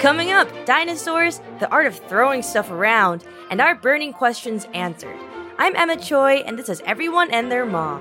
Coming up, dinosaurs, the art of throwing stuff around, and our burning questions answered. I'm Emma Choi, and this is Everyone and Their Mom.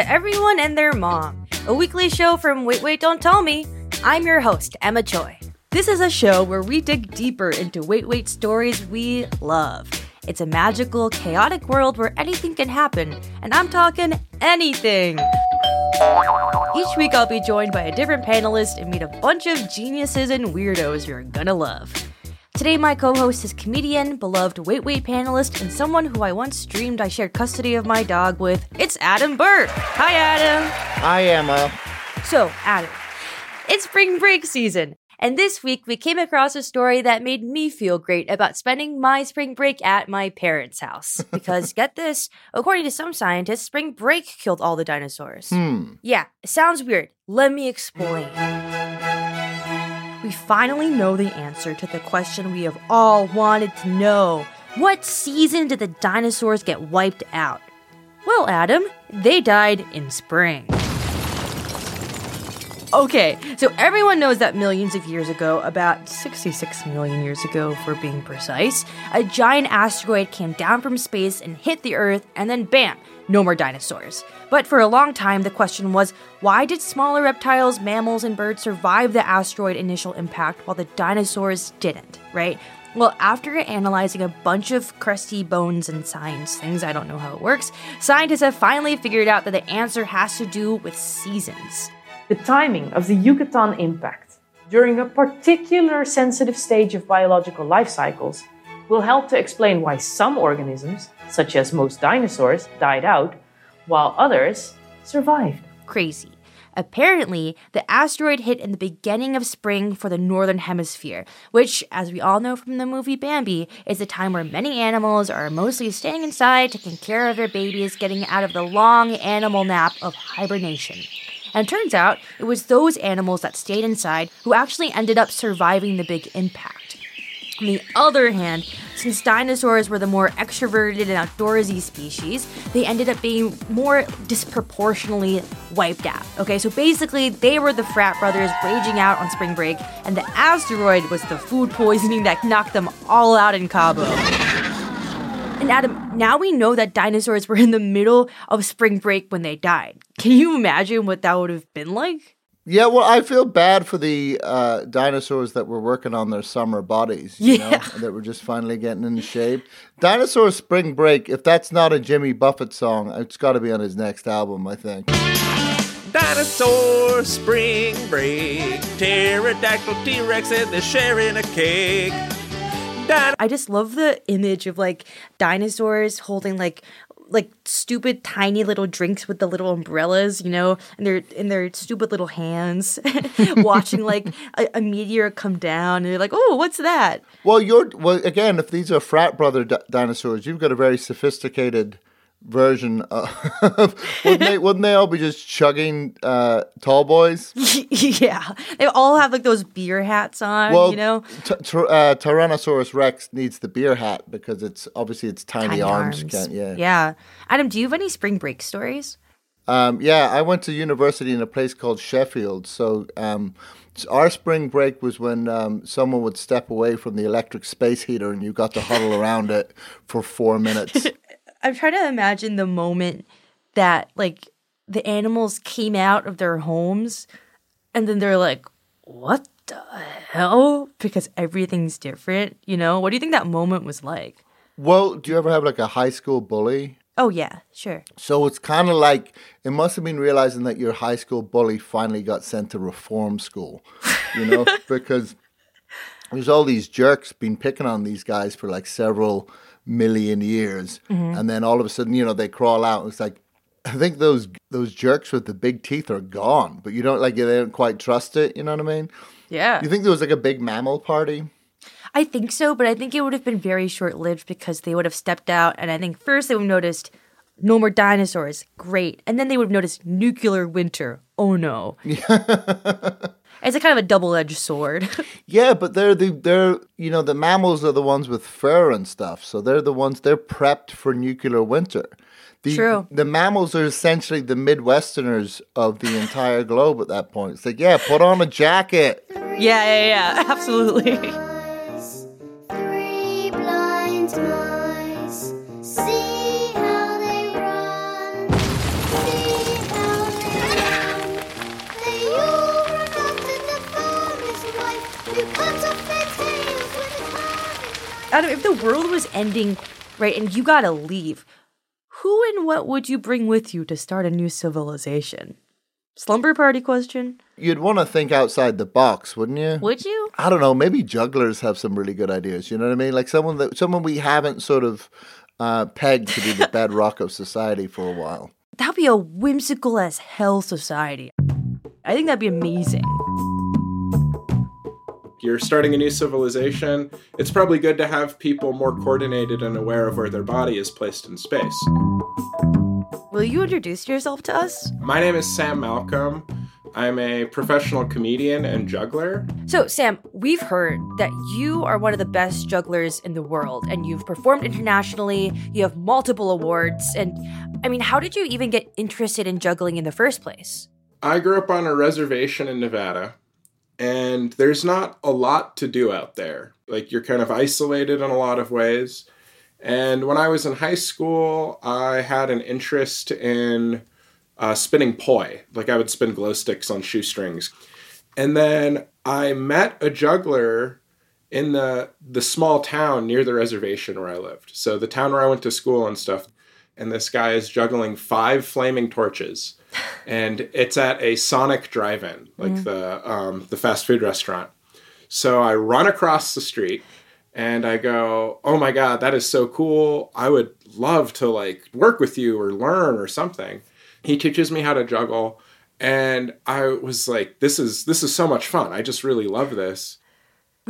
To Everyone and Their Mom, a weekly show from Wait Wait Don't Tell Me. I'm your host, Emma Choi. This is a show where we dig deeper into Wait Wait stories we love. It's a magical, chaotic world where anything can happen, and I'm talking anything. Each week, I'll be joined by a different panelist and meet a bunch of geniuses and weirdos you're gonna love. Today, my co host is comedian, beloved Wait Wait panelist, and someone who I once dreamed I shared custody of my dog with. It's Adam Burke. Hi, Adam. Hi, Emma. So, Adam, it's spring break season, and this week we came across a story that made me feel great about spending my spring break at my parents' house. Because, get this, according to some scientists, spring break killed all the dinosaurs. Hmm. Yeah, sounds weird. Let me explain. We finally know the answer to the question we have all wanted to know. What season did the dinosaurs get wiped out? Well, Adam, they died in spring. Okay, so everyone knows that millions of years ago, about 66 million years ago for being precise, a giant asteroid came down from space and hit the Earth, and then bam, no more dinosaurs. But for a long time, the question was why did smaller reptiles, mammals, and birds survive the asteroid initial impact while the dinosaurs didn't, right? Well, after analyzing a bunch of crusty bones and signs, things I don't know how it works, scientists have finally figured out that the answer has to do with seasons. The timing of the Yucatan impact during a particular sensitive stage of biological life cycles will help to explain why some organisms, such as most dinosaurs, died out, while others survived. Crazy. Apparently, the asteroid hit in the beginning of spring for the northern hemisphere, which, as we all know from the movie Bambi, is the time where many animals are mostly staying inside, taking care of their babies, getting out of the long animal nap of hibernation. And it turns out it was those animals that stayed inside who actually ended up surviving the big impact. On the other hand, since dinosaurs were the more extroverted and outdoorsy species, they ended up being more disproportionately wiped out. Okay, so basically, they were the frat brothers raging out on spring break, and the asteroid was the food poisoning that knocked them all out in Cabo. And Adam, now we know that dinosaurs were in the middle of spring break when they died. Can you imagine what that would have been like? Yeah, well, I feel bad for the uh, dinosaurs that were working on their summer bodies, you Yeah. know, that were just finally getting in shape. Dinosaur Spring Break, if that's not a Jimmy Buffett song, it's got to be on his next album, I think. Dinosaur spring break. Pterodactyl T Rex and they're sharing a cake. I just love the image of like dinosaurs holding like like stupid tiny little drinks with the little umbrellas, you know, and their in their stupid little hands, watching like a, a meteor come down, and they're like, "Oh, what's that?" Well, you're, well, again, if these are frat brother di- dinosaurs, you've got a very sophisticated version of, wouldn't, they, wouldn't they all be just chugging uh, tall boys? yeah, they all have like those beer hats on, Well, you know, t- t- uh, Tyrannosaurus Rex needs the beer hat because it's obviously it's tiny, tiny arms. arms. Can't, yeah. yeah. Adam, do you have any spring break stories? Um, yeah, I went to university in a place called Sheffield. So um, our spring break was when um, someone would step away from the electric space heater and you got to huddle around it for four minutes. I'm trying to imagine the moment that like the animals came out of their homes and then they're like, what the hell? Because everything's different, you know? What do you think that moment was like? well, do you ever have like a high school bully? Oh, yeah, sure. So it's kind of like it must have been realizing that your high school bully finally got sent to reform school, you know, because there's all these jerks been picking on these guys for like several million years, mm-hmm. and then all of a sudden, you know, they crawl out. And it's like I think those those jerks with the big teeth are gone, but you don't like they don't quite trust it. You know what I mean? Yeah. You think there was like a big mammal party? I think so, but I think it would have been very short lived because they would have stepped out, and I think first they would have noticed no more dinosaurs. Great. And then they would have noticed nuclear winter. Oh no. it's a kind of a double edged sword. Yeah, but they're the they're you know the mammals are the ones with fur and stuff, so they're the ones they're prepped for nuclear winter. The, True. The mammals are essentially the Midwesterners of the entire globe at that point. It's like, yeah, put on a jacket. yeah, yeah, yeah. Absolutely. Adam, if the world was ending, right, and you gotta leave, who and what would you bring with you to start a new civilization? Slumber party question. You'd want to think outside the box, wouldn't you? Would you? I don't know. Maybe jugglers have some really good ideas. You know what I mean? Like someone that someone we haven't sort of uh, pegged to be the bedrock of society for a while. That'd be a whimsical as hell society. I think that'd be amazing. You're starting a new civilization. It's probably good to have people more coordinated and aware of where their body is placed in space. Will you introduce yourself to us? My name is Sam Malcolm. I'm a professional comedian and juggler. So, Sam, we've heard that you are one of the best jugglers in the world, and you've performed internationally, you have multiple awards, and I mean, how did you even get interested in juggling in the first place? I grew up on a reservation in Nevada, and there's not a lot to do out there. Like, you're kind of isolated in a lot of ways. And when I was in high school, I had an interest in uh, spinning poi. Like, I would spin glow sticks on shoestrings. And then I met a juggler in the the small town near the reservation where I lived. So the town where I went to school and stuff. And this guy is juggling five flaming torches, and it's at a Sonic Drive-In, like the um, the fast food restaurant. So I run across the street, and I go, "Oh my god, that is so cool! I would love to like work with you or learn or something." He teaches me how to juggle, and I was like, "This is this is so much fun! I just really love this."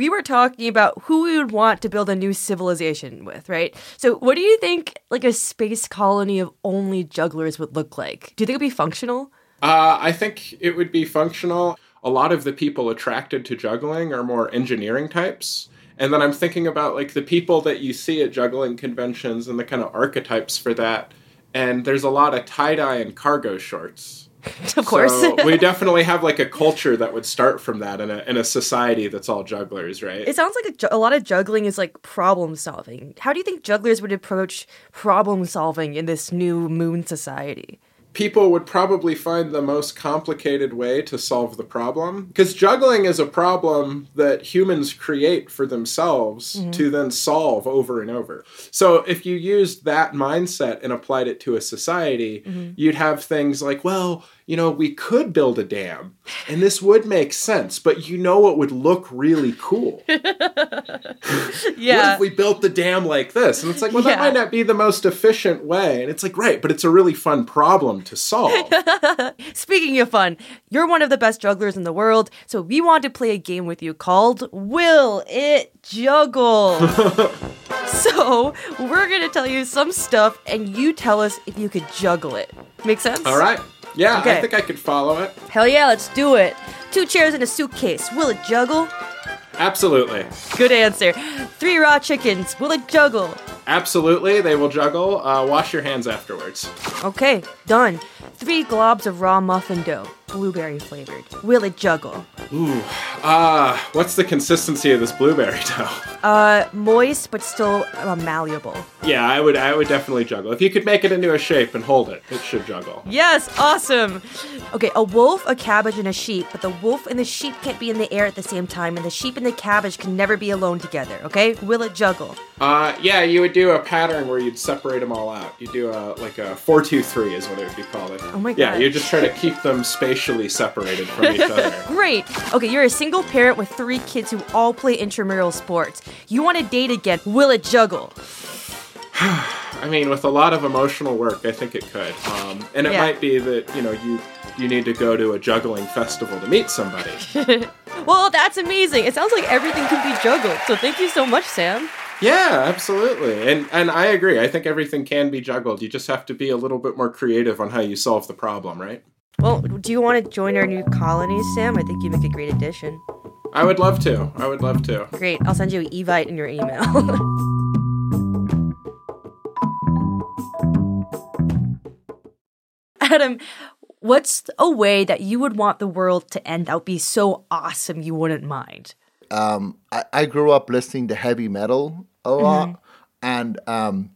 We were talking about who we would want to build a new civilization with, right? So, what do you think like a space colony of only jugglers would look like? Do you think it'd be functional? Uh, I think it would be functional. A lot of the people attracted to juggling are more engineering types. And then I'm thinking about like the people that you see at juggling conventions and the kind of archetypes for that. And there's a lot of tie dye and cargo shorts. of course. So we definitely have like a culture that would start from that in a, in a society that's all jugglers, right? It sounds like a, ju- a lot of juggling is like problem solving. How do you think jugglers would approach problem solving in this new moon society? People would probably find the most complicated way to solve the problem. Because juggling is a problem that humans create for themselves mm-hmm. to then solve over and over. So if you used that mindset and applied it to a society, mm-hmm. you'd have things like, well, you know, we could build a dam and this would make sense, but you know it would look really cool. Yeah. what if we built the dam like this? And it's like, well, that Yeah. might not be the most efficient way. And it's like, right, but it's a really fun problem to solve. Speaking of fun, you're one of the best jugglers in the world, so we want to play a game with you called Will It Juggle? so, we're going to tell you some stuff and you tell us if you could juggle it. Make sense? All right. Yeah, Okay. I think I could follow it. Hell yeah, let's do it. Two chairs and a suitcase. Will it juggle? Absolutely. Good answer. Three raw chickens. Will it juggle? Absolutely. They will juggle. Uh, wash your hands afterwards. Okay, done. Three globs of raw muffin dough, blueberry flavored. Will it juggle? Ooh. Uh, what's the consistency of this blueberry dough? Uh, moist but still uh, malleable. Yeah, I would I would definitely juggle. If you could make it into a shape and hold it, it should juggle. Yes, awesome. Okay, a wolf, a cabbage, and a sheep, but the wolf and the sheep can't be in the air at the same time, and the sheep and the cabbage can never be alone together, okay? Will it juggle? Uh, yeah, you would do a pattern where you'd separate them all out. You do a like a four two three is what it would be called. Oh my god. Yeah, you just try to keep them spatially separated from each other. Great. Okay, you're a single parent with three kids who all play intramural sports. You want to date again. Will it juggle? I mean, with a lot of emotional work, I think it could. Um, and it Yeah. might be that you know you you need to go to a juggling festival to meet somebody. Well, that's amazing. It sounds like everything can be juggled. So thank you so much, Sam. Yeah, absolutely. And and I agree. I think everything can be juggled. You just have to be a little bit more creative on how you solve the problem, right? Well, do you want to join our new colony, Sam? I think you make a great addition. I would love to. I would love to. Great. I'll send you an evite in your email. Adam, what's a way that you would want the world to end that would be so awesome you wouldn't mind? um, I, I grew up listening to heavy metal a lot, and um,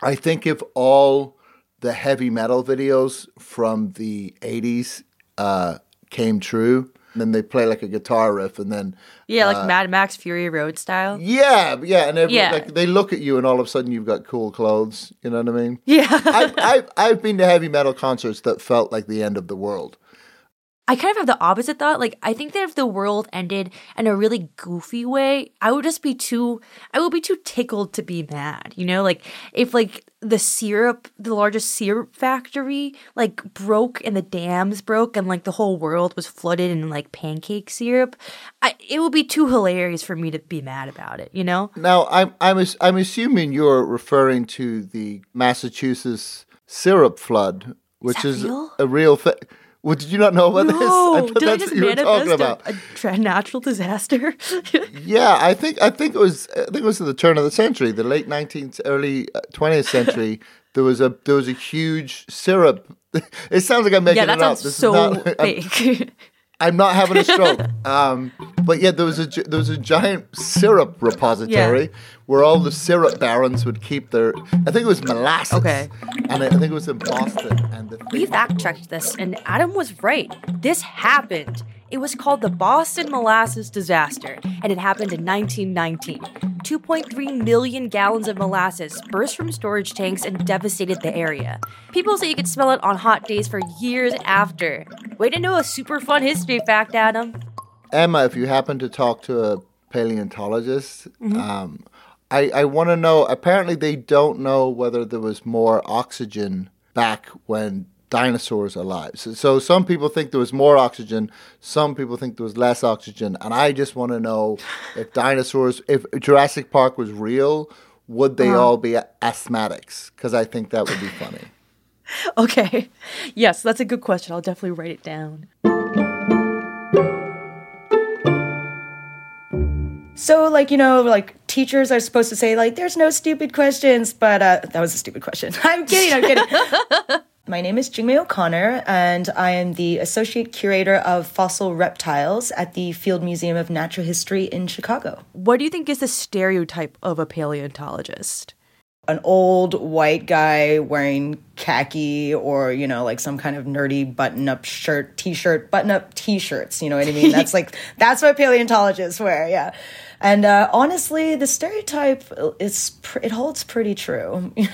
I think if all the heavy metal videos from the '80s uh, came true, And then they play like a guitar riff, and then Yeah, like Mad Max Fury Road style. yeah, yeah, and every, Yeah. like they look at you, and all of a sudden you've got cool clothes. You know what I mean? Yeah. I've, I've I've been to heavy metal concerts that felt like the end of the world. I kind of have the opposite thought. Like, I think that if the world ended in a really goofy way, I would just be too, I would be too tickled to be mad. You know, like if like the syrup, the largest syrup factory, like broke and the dams broke and like the whole world was flooded in like pancake syrup, I, it would be too hilarious for me to be mad about it. You know? Now, I'm I'm I'm assuming you're referring to the Massachusetts syrup flood, which is a real thing. Well, did you not know about this? No, I thought did I just what you were talking about. a, tra- natural disaster? Yeah, I think I think it was I think it was at the turn of the century, the late nineteenth, early uh, twentieth century. there was a there was a huge syrup. It sounds like I'm making yeah, that it up. sounds This is so not- fake. I'm not having a stroke. um, but yeah, there was a there was a giant syrup repository Yeah. where all the syrup barons would keep their. I think it was molasses. Okay. And I, I think it was in Boston. And the We thing, fact checked this, and Adam was right. This happened. It was called the Boston Molasses Disaster, and it happened in 1919. 2.3 million gallons of molasses burst from storage tanks and devastated the area. People say you could smell it on hot days for years after. Way to know a super fun history fact, Adam. Emma, if you happen to talk to a paleontologist, Mm-hmm. um, I I want to know. Apparently, they don't know whether there was more oxygen back when dinosaurs alive. So, so some people think there was more oxygen, some people think there was less oxygen, and I just want to know if dinosaurs, if Jurassic Park was real, would they Uh-huh. all be asthmatics? Because I think that would be funny. Okay. Yes, that's a good question. I'll definitely write it down. So, like, you know, like teachers are supposed to say, like, there's no stupid questions, but uh, that was a stupid question. I'm kidding, I'm kidding. My name is Jingmai O'Connor, and I am the Associate Curator of Fossil Reptiles at the Field Museum of Natural History in Chicago. What do you think is the stereotype of a paleontologist? An old white guy wearing khaki or, you know, like some kind of nerdy button up shirt, t shirt, button up t shirts. You know what I mean? That's like, that's what paleontologists wear, yeah. And uh, honestly, the stereotype is pr- it holds pretty true.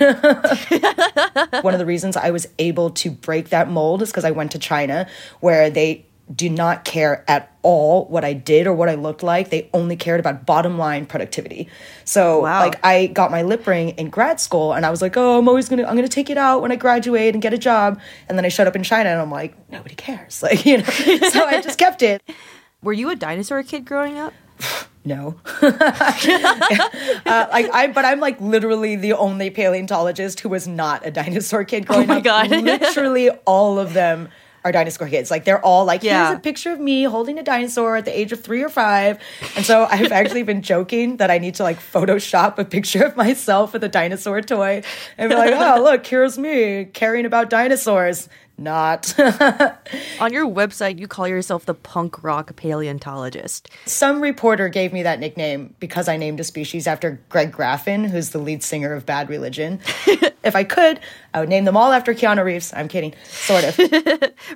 One of the reasons I was able to break that mold is because I went to China, where they do not care at all what I did or what I looked like. They only cared about bottom line productivity. So Wow. like I got my lip ring in grad school and I was like, "Oh, I'm always to I'm to take it out when I graduate and get a job." And then I showed up in China and I'm like, "Nobody cares." Like, you know. so I just kept it. Were you a dinosaur kid growing up? No. uh, like I, but I'm like literally the only paleontologist who was not a dinosaur kid growing oh my up. God. literally all of them are dinosaur kids. Like they're all like, Yeah. here's a picture of me holding a dinosaur at the age of three or five. And so I've actually been joking that I need to like Photoshop a picture of myself with a dinosaur toy and be like, oh look, here's me caring about dinosaurs. Not. On your website, you call yourself the punk rock paleontologist. Some reporter gave me that nickname because I named a species after Greg Graffin, who's the lead singer of Bad Religion. if I could, I would name them all after Keanu Reeves. I'm kidding. Sort of.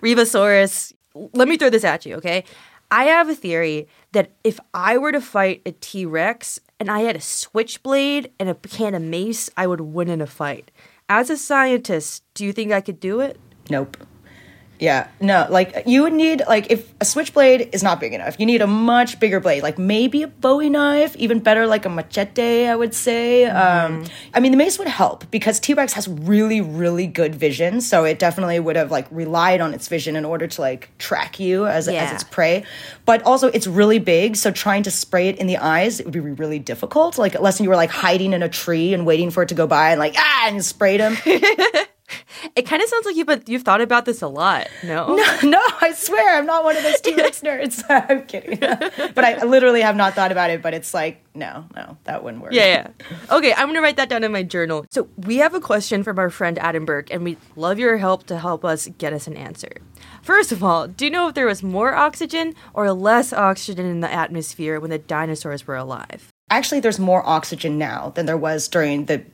Rebasaurus. Let me throw this at you, okay? I have a theory that if I were to fight a T Rex and I had a switchblade and a can of mace, I would win in a fight. As a scientist, do you think I could do it? Nope. Yeah, no, like you would need like if a switchblade is not big enough, you need a much bigger blade, like maybe a Bowie knife, even better like a machete, I would say. Um, I mean, the mace would help because T Rex has really, really good vision, so it definitely would have like relied on its vision in order to like track you as as its prey. But also, it's really big, so trying to spray it in the eyes it would be really difficult. Like unless you were like hiding in a tree and waiting for it to go by and like ah and sprayed him. It kind of sounds like you, but you've thought about this a lot. No. No, I swear I'm not one of those T Rex nerds. I'm kidding. but I literally have not thought about it, but it's like, no, no, that wouldn't work. Yeah, yeah. Okay, I'm gonna write that down in my journal. So we have a question from our friend Adam Burke, and we'd love your help to help us get us an answer. First of all, do you know if there was more oxygen or less oxygen in the atmosphere when the dinosaurs were alive? Actually, there's more oxygen now than there was during the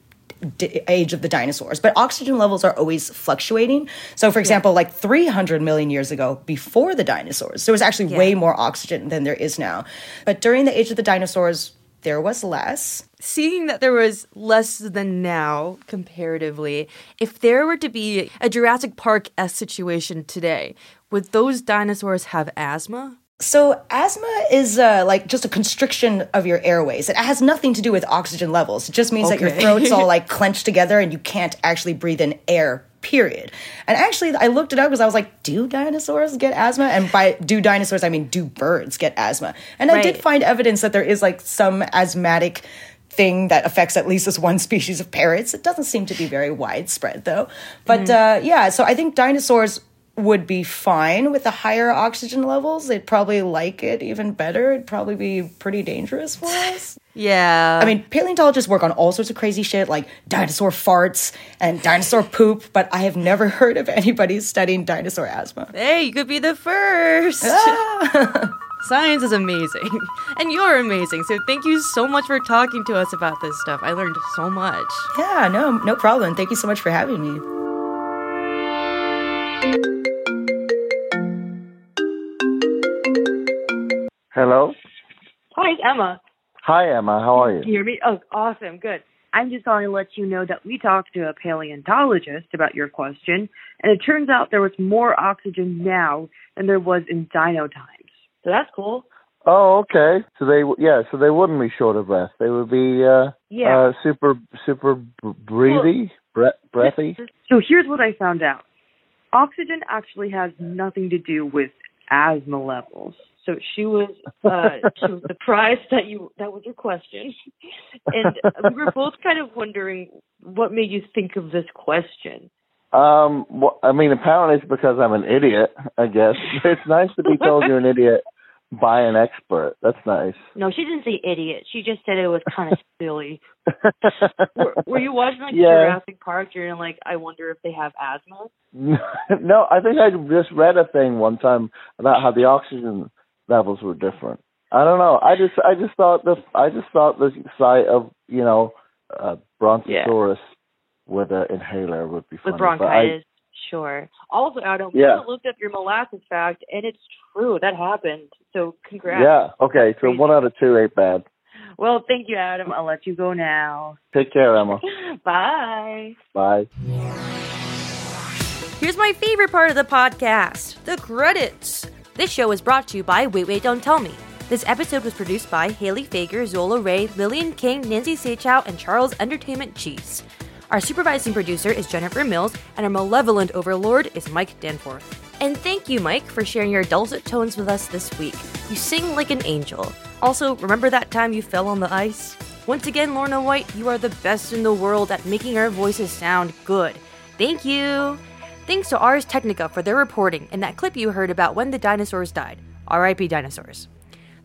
d- age of the dinosaurs, but oxygen levels are always fluctuating. So, for example, like 300 million years ago, before the dinosaurs, there was actually way more oxygen than there is now. But during the age of the dinosaurs, there was less. Seeing that there was less than now comparatively, if there were to be a Jurassic Park S situation today, would those dinosaurs have asthma? So asthma is uh, like just a constriction of your airways. It has nothing to do with oxygen levels. It just means that your throat's all like clenched together and you can't actually breathe in air. Period. And actually, I looked it up because I was like, "Do dinosaurs get asthma?" And by "do dinosaurs," I mean "do birds get asthma?" And I did find evidence that there is like some asthmatic thing that affects at least this one species of parrots. It doesn't seem to be very widespread though. But uh, yeah, so I think dinosaurs would be fine with the higher oxygen levels. They'd probably like it even better. It'd probably be pretty dangerous for us. Yeah. I mean, paleontologists work on all sorts of crazy shit like dinosaur farts and dinosaur poop, but I have never heard of anybody studying dinosaur asthma. Hey, you could be the first. Ah. Science is amazing. And you're amazing. So thank you so much for talking to us about this stuff. I learned so much. Yeah, no, no problem. Thank you so much for having me. Hello. Hi, Emma. Hi, Emma. How are Can you? you hear me? Oh, awesome. Good. I'm just calling to let you know that we talked to a paleontologist about your question, and it turns out there was more oxygen now than there was in dino times. So that's cool. Oh, okay. So they, yeah, so they wouldn't be short of breath. They would be, uh, Yeah. uh super, super breathy, bre- breathy. So here's what I found out. Oxygen actually has nothing to do with asthma levels. So she was uh, she was surprised that you that was your question, and we were both kind of wondering what made you think of this question. Um, well, I mean, apparently it's because I'm an idiot. I guess it's nice to be told you're an idiot by an expert. That's nice. No, she didn't say idiot. She just said it was kind of silly. Were, were you watching like Yeah. Jurassic Park? You're like, I wonder if they have asthma. no, I think I just read a thing one time about how the oxygen levels were different. I don't know. I just I just thought the I just thought the sight of you know uh, Brontosaurus with an inhaler would be funny. with but I- bronchitis. Sure. Also, Adam, we Yeah. also looked up your molasses fact, and it's true. That happened. So congrats. yeah. Okay. So Crazy. one out of two ain't bad. Well, thank you, Adam. I'll let you go now. Take care, Emma. Bye. Bye. Here's my favorite part of the podcast the credits. This show is brought to you by Wait Wait Don't Tell Me. This episode was produced by Haley Fager, Zola Ray, Lillian King, Nancy Saechao, and Charles Entertainment Cheese. Our supervising producer is Jennifer Mills, and our malevolent overlord is Mike Danforth. And thank you, Mike, for sharing your dulcet tones with us this week. You sing like an angel. Also, remember that time you fell on the ice? Once again, Lorna White, you are the best in the world at making our voices sound good. Thank you! Thanks to Ars Technica for their reporting and that clip you heard about when the dinosaurs died. RIP dinosaurs.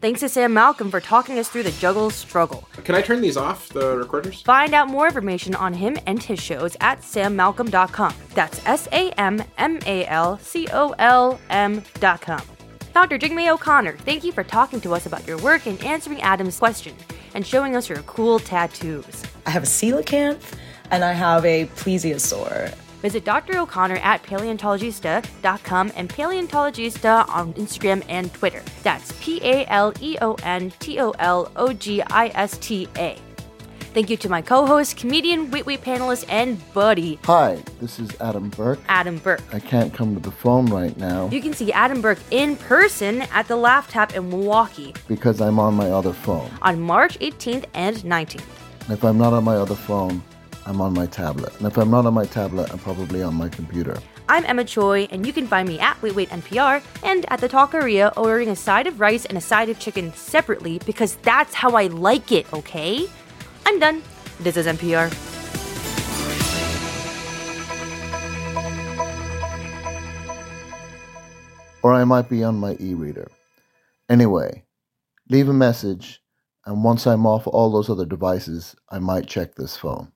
Thanks to Sam Malcolm for talking us through the juggle struggle. Can I turn these off, the recorders? Find out more information on him and his shows at sammalcolm.com. That's S A M M A L C O L M.com. Dr. Jingmai O'Connor, thank you for talking to us about your work and answering Adam's question and showing us your cool tattoos. I have a coelacanth and I have a plesiosaur. Visit Dr. O'Connor at paleontologista.com and paleontologista on Instagram and Twitter. That's P A L E O N T O L O G I S T A. Thank you to my co host, comedian, Wait Wait panelist, and buddy, Hi, this is Adam Burke. Adam Burke. I can't come to the phone right now You can see Adam Burke in person at the Laugh Tap in Milwaukee because I'm on my other phone. on March 18th and 19th. If I'm not on my other phone, I'm on my tablet. And if I'm not on my tablet, I'm probably on my computer. I'm Emma Choi, and you can find me at Wait Wait NPR and at the Taqueria ordering a side of rice and a side of chicken separately because that's how I like it, okay? I'm done. This is NPR. Or I might be on my e reader. Anyway, leave a message, and once I'm off all those other devices, I might check this phone.